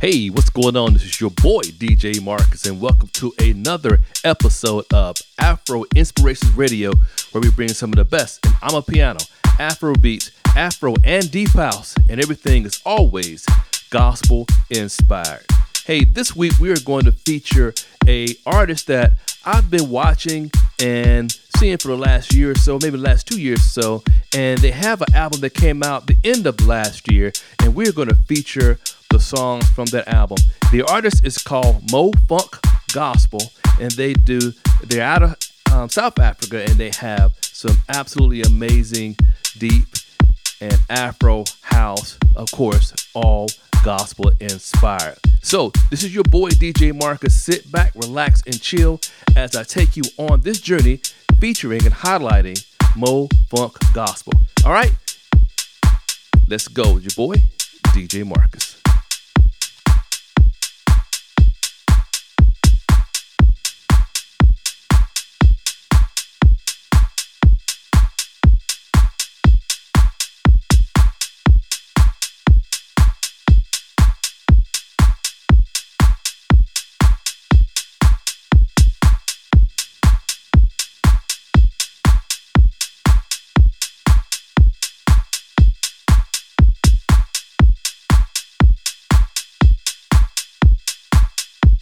Hey, what's going on? This is your boy DJ Marcus, and welcome to another episode of Afro Inspirations Radio, where we bring some of the best in Amapiano, Afro beats, Afro and deep house, and everything is always gospel inspired. Hey, this week we are going to feature a artist that I've been watching and seeing for the last year or so, maybe the last two years or so, and they have an album that came out the end of last year, and we're going to feature the songs from that album. The artist is called Mo Funk Gospel, and they do they're out of um, South Africa, and they have some absolutely amazing deep and Afro house, of course, all gospel inspired. So, this is your boy DJ Marcus. Sit back, relax, and chill as I take you on this journey featuring and highlighting Mo Funk Gospel. All right, let's go. Your boy, DJ Marcus.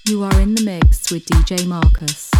You are in the mix with DJ Marcus.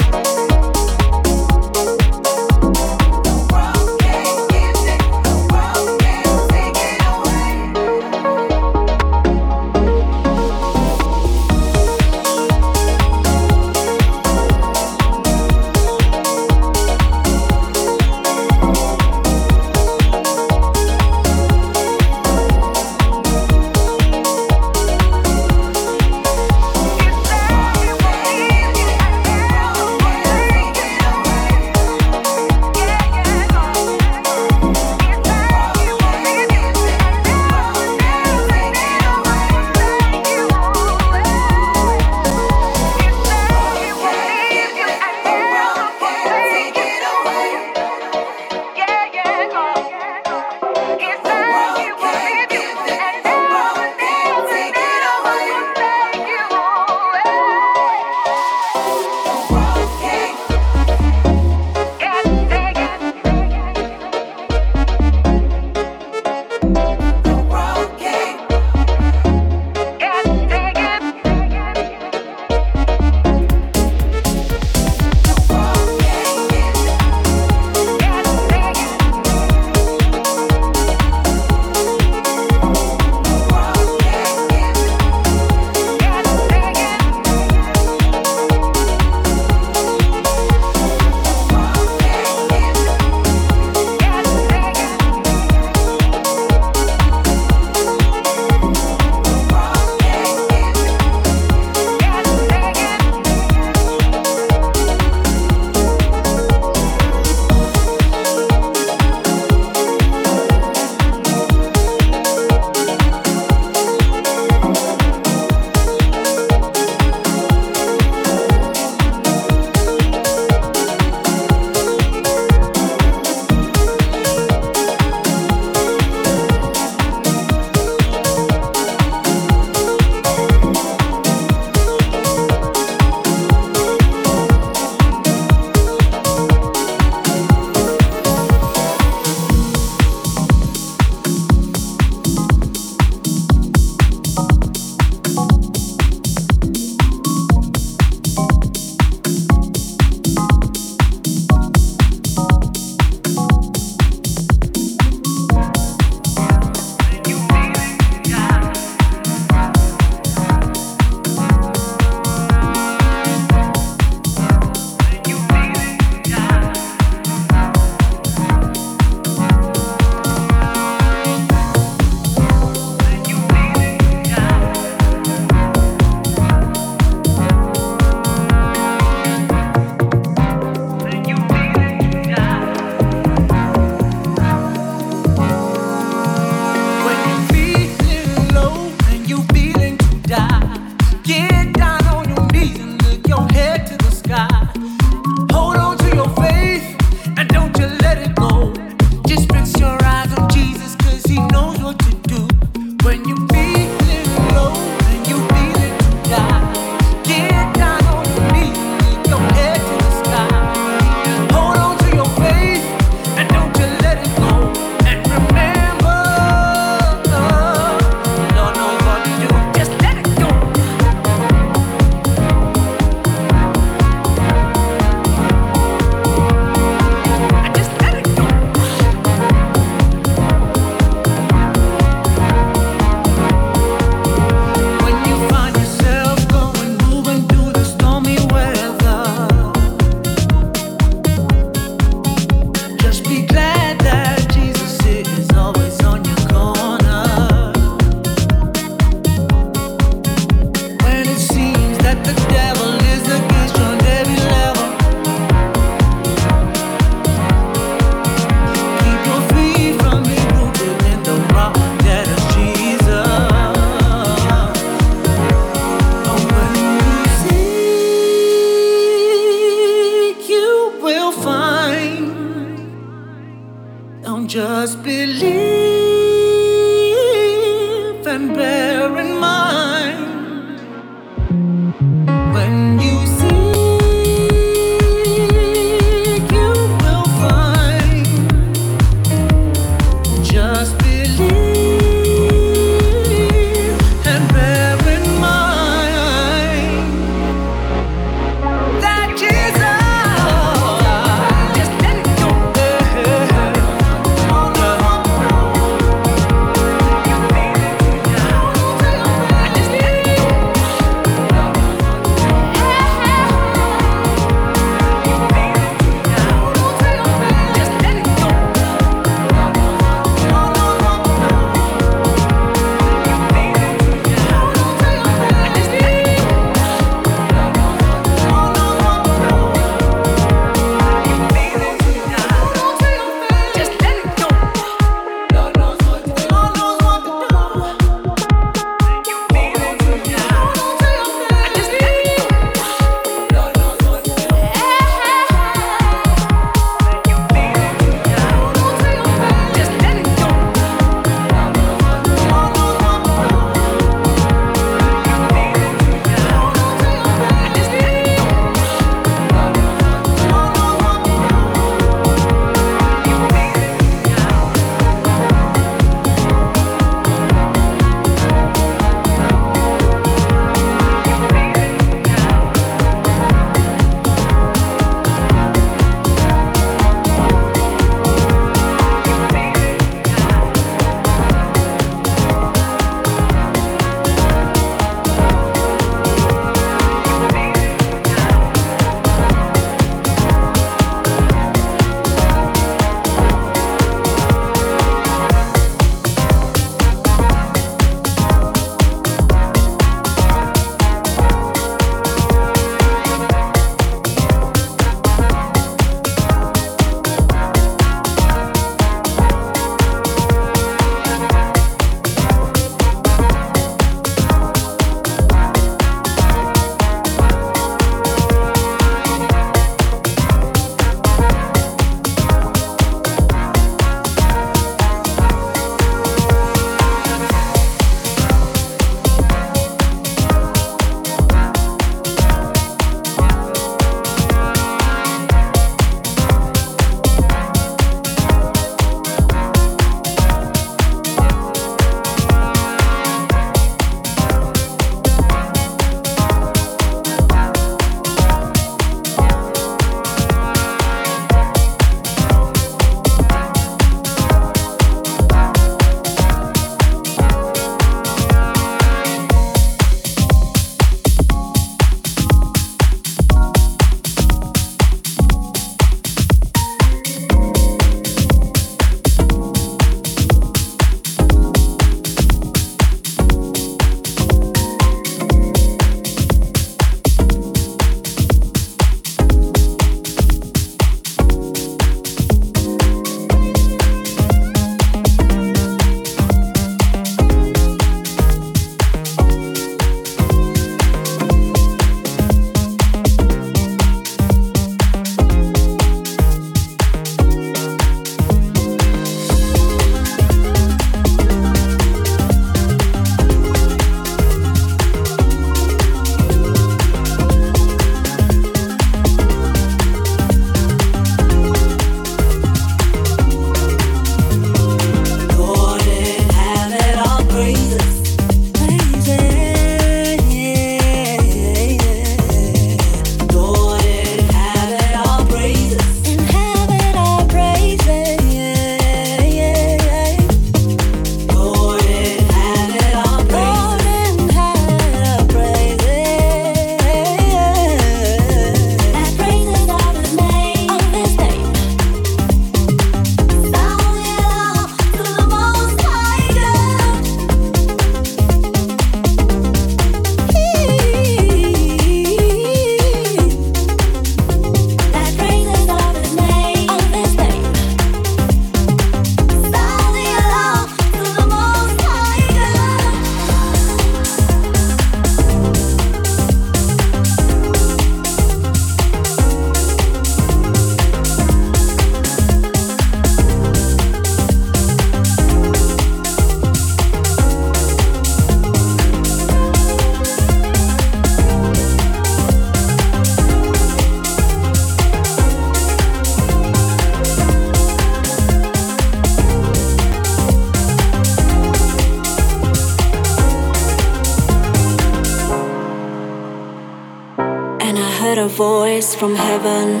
A voice from heaven.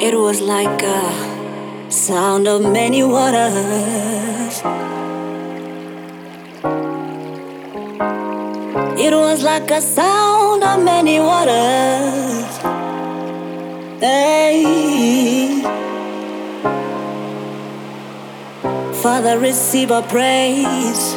It was like a sound of many waters. It was like a sound of many waters. Hey. Father, receive our praise.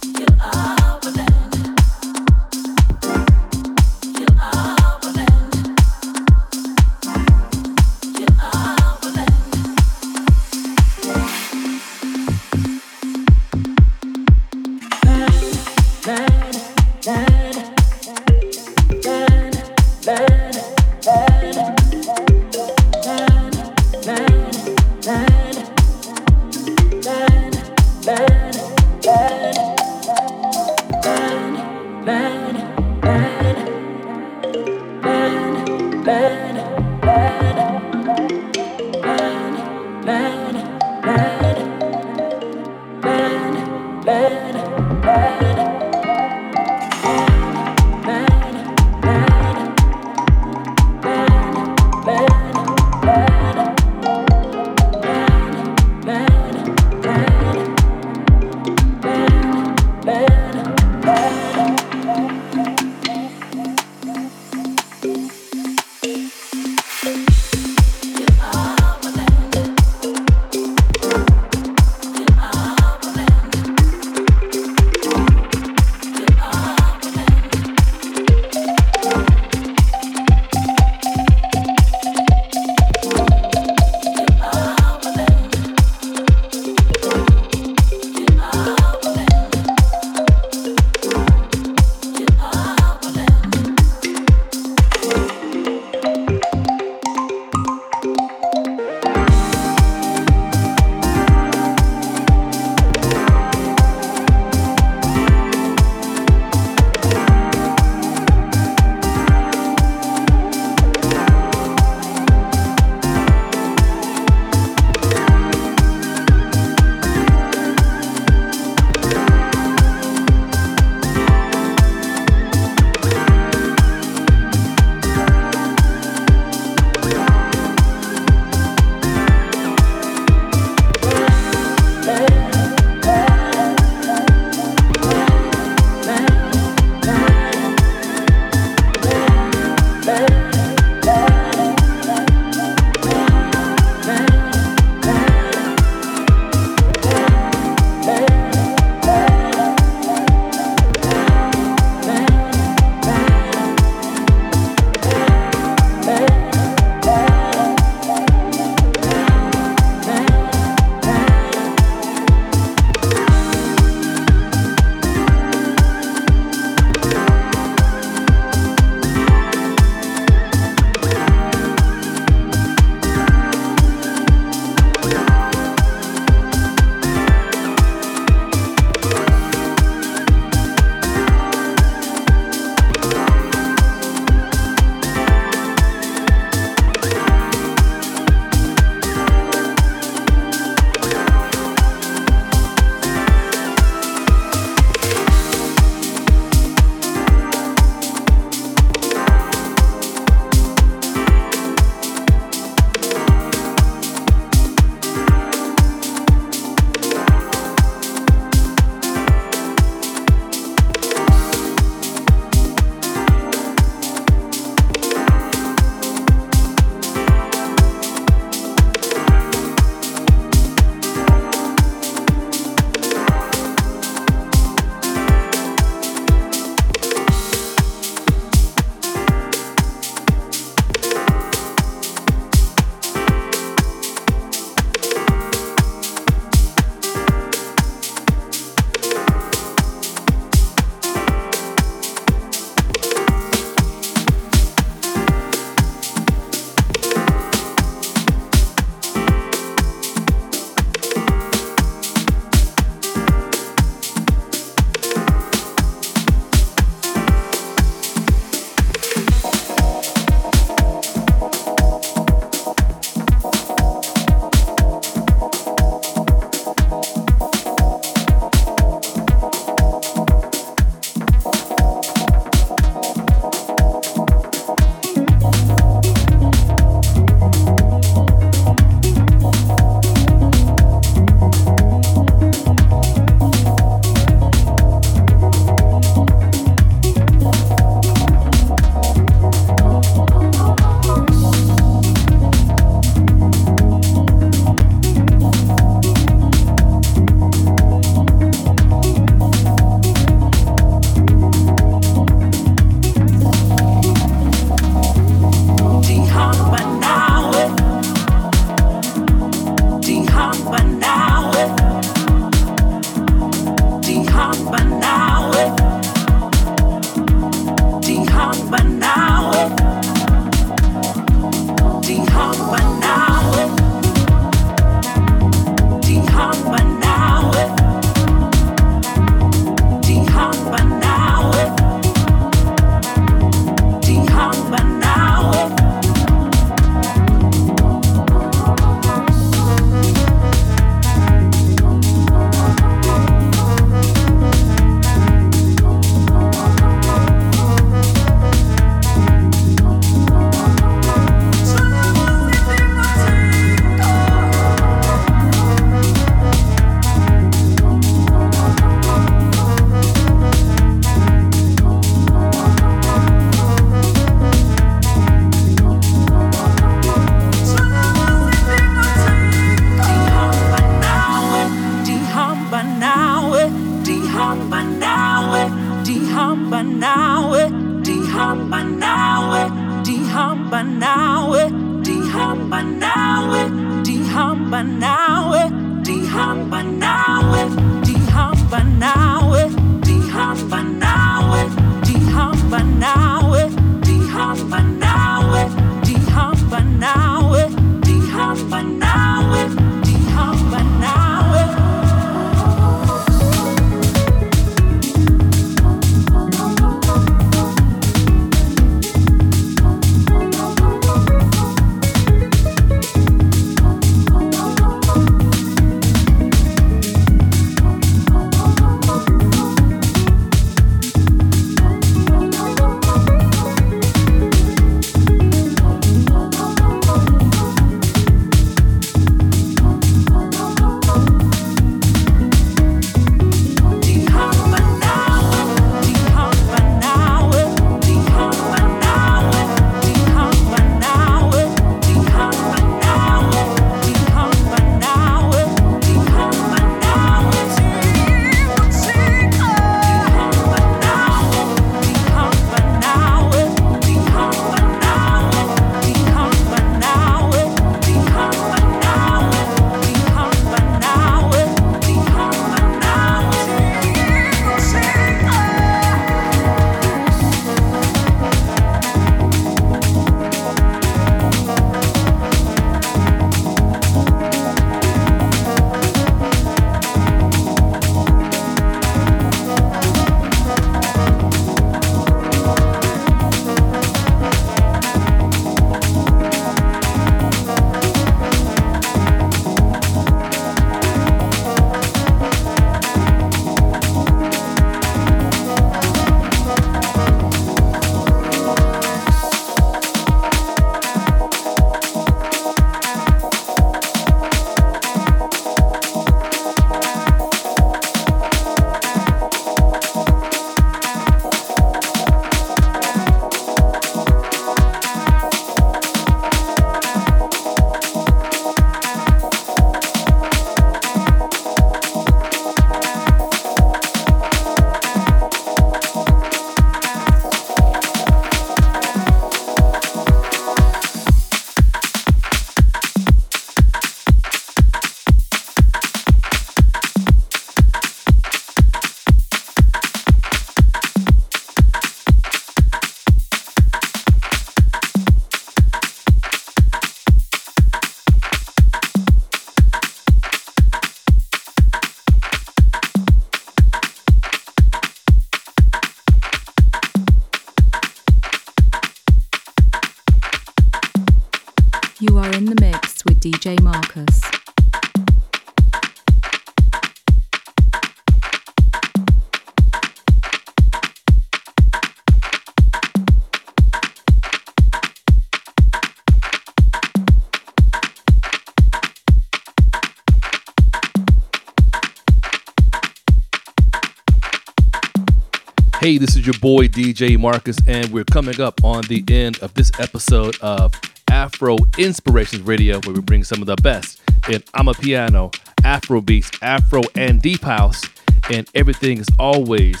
Hey, this is your boy DJ Marcus, and we're coming up on the end of this episode of Afro Inspirations Radio, where we bring some of the best in Amapiano, Afro beats, Afro and deep house, and everything is always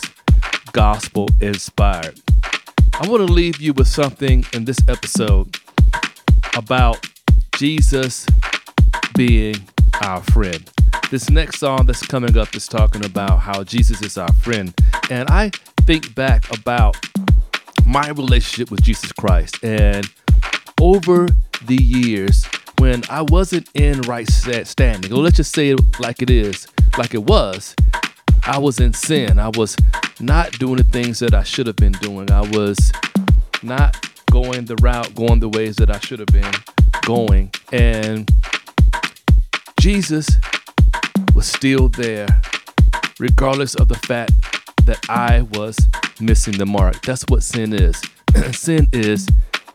gospel inspired. I want to leave you with something in this episode about Jesus being our friend. This next song that's coming up is talking about how Jesus is our friend. And I think back about my relationship with Jesus Christ. And over the years, when I wasn't in right sta- standing, or let's just say it like it is, like it was, I was in sin. I was not doing the things that I should have been doing. I was not going the route, going the ways that I should have been going. And Jesus was still there, regardless of the fact that I was missing the mark. That's what sin is. sin is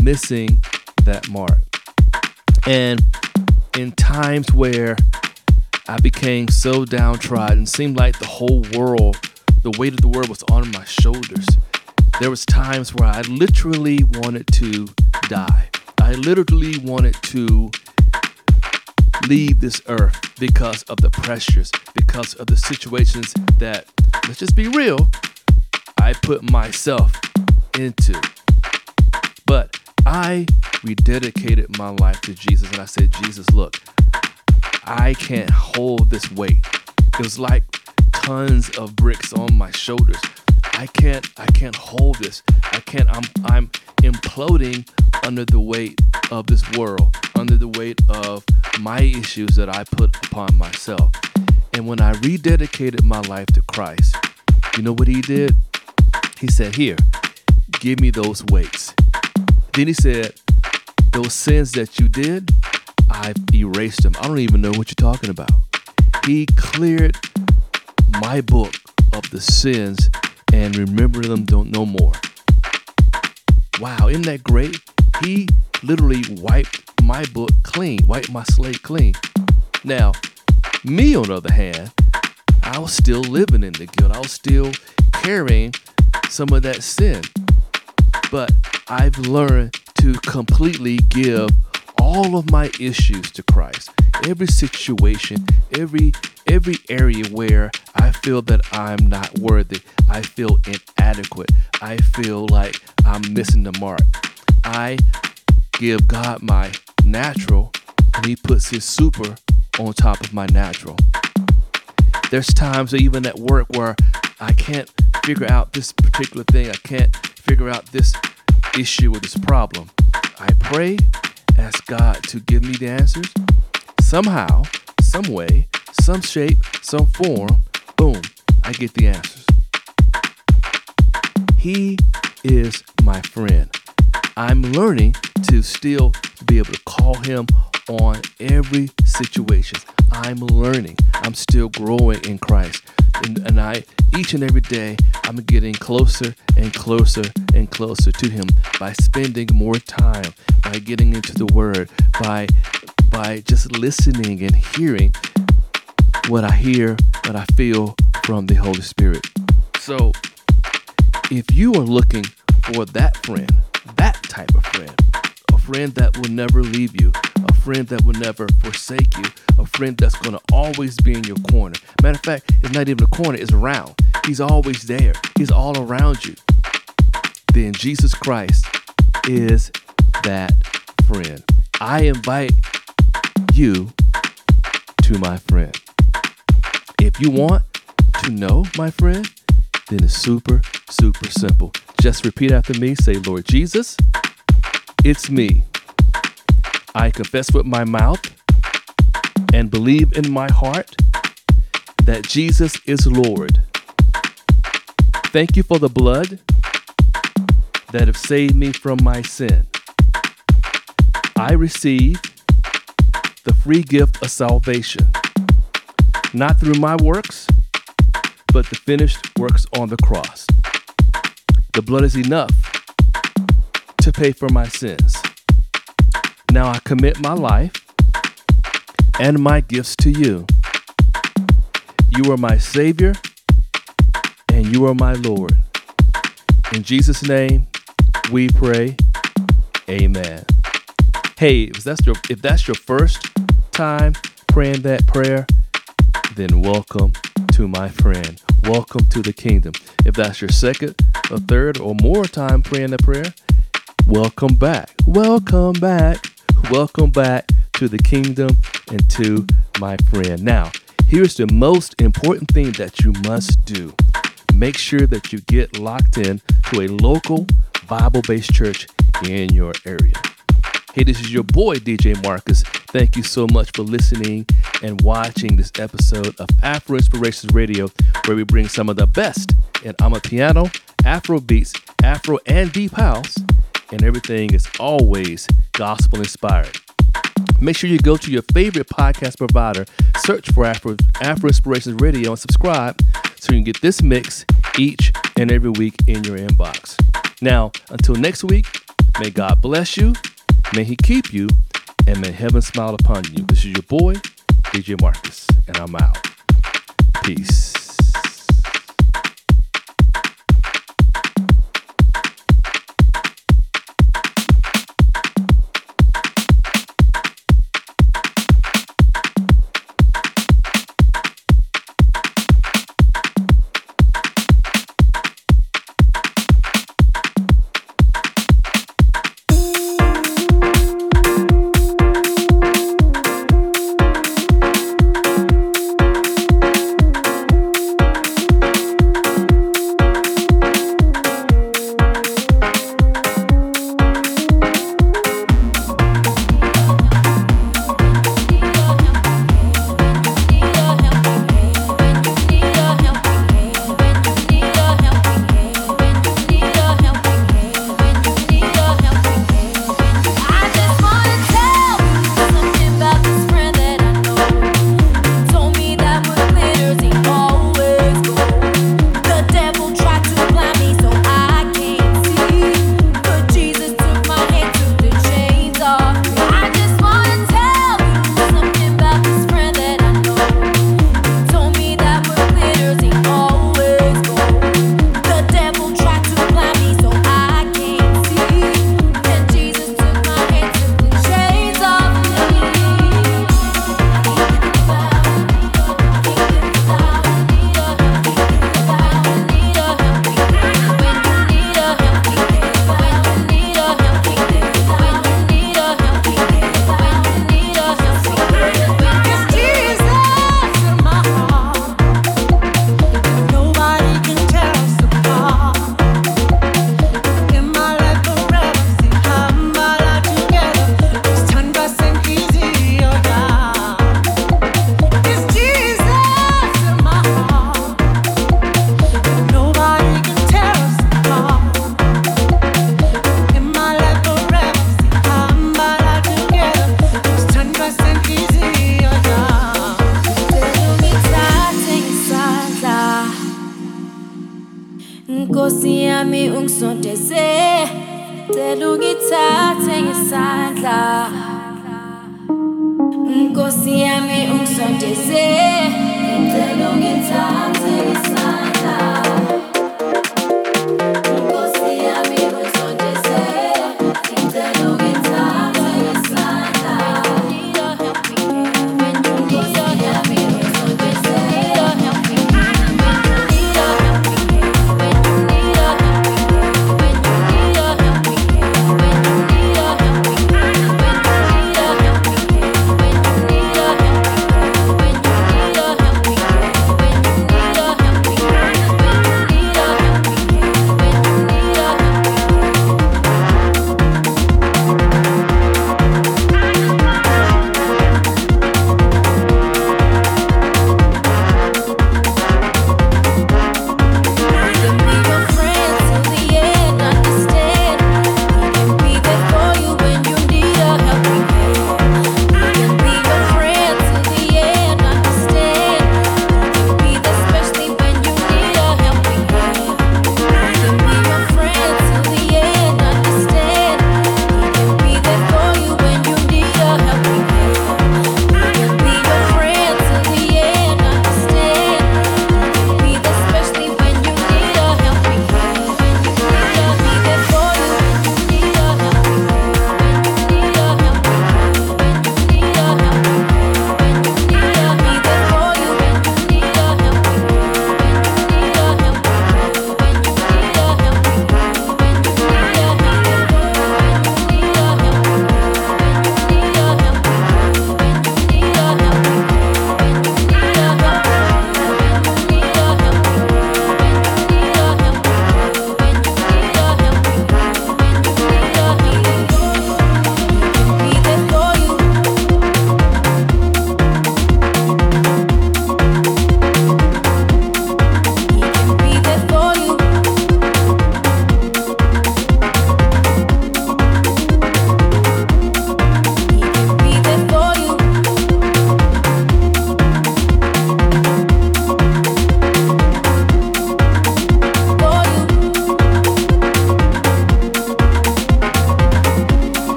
missing that mark. And in times where I became so downtrodden, and seemed like the whole world, the weight of the world was on my shoulders. There was times where I literally wanted to die. I literally wanted to leave this earth because of the pressures, because of the situations that, let's just be real, I put myself into. But I rededicated my life to Jesus and I said, Jesus, look, I can't hold this weight. It was like tons of bricks on my shoulders. I can't I can't hold this. I can't I'm I'm imploding under the weight of this world, under the weight of my issues that I put upon myself. And when I rededicated my life to Christ, you know what he did? He said, Here, give me those weights. Then he said, Those sins that you did, I've erased them. I don't even know what you're talking about. He cleared my book of the sins and remember them don't no more. Wow, isn't that great? He literally wiped my book clean, wiped my slate clean. Now, me on the other hand, I was still living in the guilt. I was still carrying some of that sin. But I've learned to completely give all of my issues to Christ. Every situation, every every area where I feel that I'm not worthy, I feel inadequate, I feel like I'm missing the mark. I give God my natural and he puts his super on top of my natural. There's times even at work where I can't figure out this particular thing. I can't figure out this issue or this problem. I pray, ask God to give me the answers. Somehow, some way, some shape, some form, boom, I get the answers. He is my friend. I'm learning to still be able to call him on every situation. I'm learning. I'm still growing in Christ. And, and I each and every day I'm getting closer and closer and closer to him by spending more time, by getting into the word, by by just listening and hearing what I hear, what I feel from the Holy Spirit. So if you are looking for that friend, that type of friend, friend that will never leave you, a friend that will never forsake you, a friend that's going to always be in your corner. Matter of fact, it's not even a corner, it's around. He's always there, He's all around you. Then Jesus Christ is that friend. I invite you to my friend. If you want to know my friend, then it's super, super simple. Just repeat after me. Say, Lord Jesus, it's me. I confess with my mouth and believe in my heart that Jesus is Lord. Thank you for the blood that have saved me from my sin. I receive the free gift of salvation, not through my works, but the finished works on the cross. The blood is enough to pay for my sins. Now I commit my life and my gifts to you. You are my Savior and you are my Lord. In Jesus' name, we pray. Amen. Hey, if that's your if that's your first time praying that prayer, then welcome to my friend. Welcome to the kingdom. If that's your second or third or more time praying that prayer, welcome back. Welcome back. Welcome back to the kingdom and to my friend. Now, here's the most important thing that you must do. Make sure that you get locked in to a local Bible-based church in your area. Hey, this is your boy, DJ Marcus. Thank you so much for listening and watching this episode of Afro Inspirations Radio, where we bring some of the best in Amapiano, Afro beats, Afro and Deep House, and everything is always gospel inspired. Make sure you go to your favorite podcast provider, search for Afro, Afro Inspirations Radio, and subscribe so you can get this mix each and every week in your inbox. Now, until next week, may God bless you, may He keep you, and may heaven smile upon you. This is your boy, DJ Marcus, and I'm out. Peace.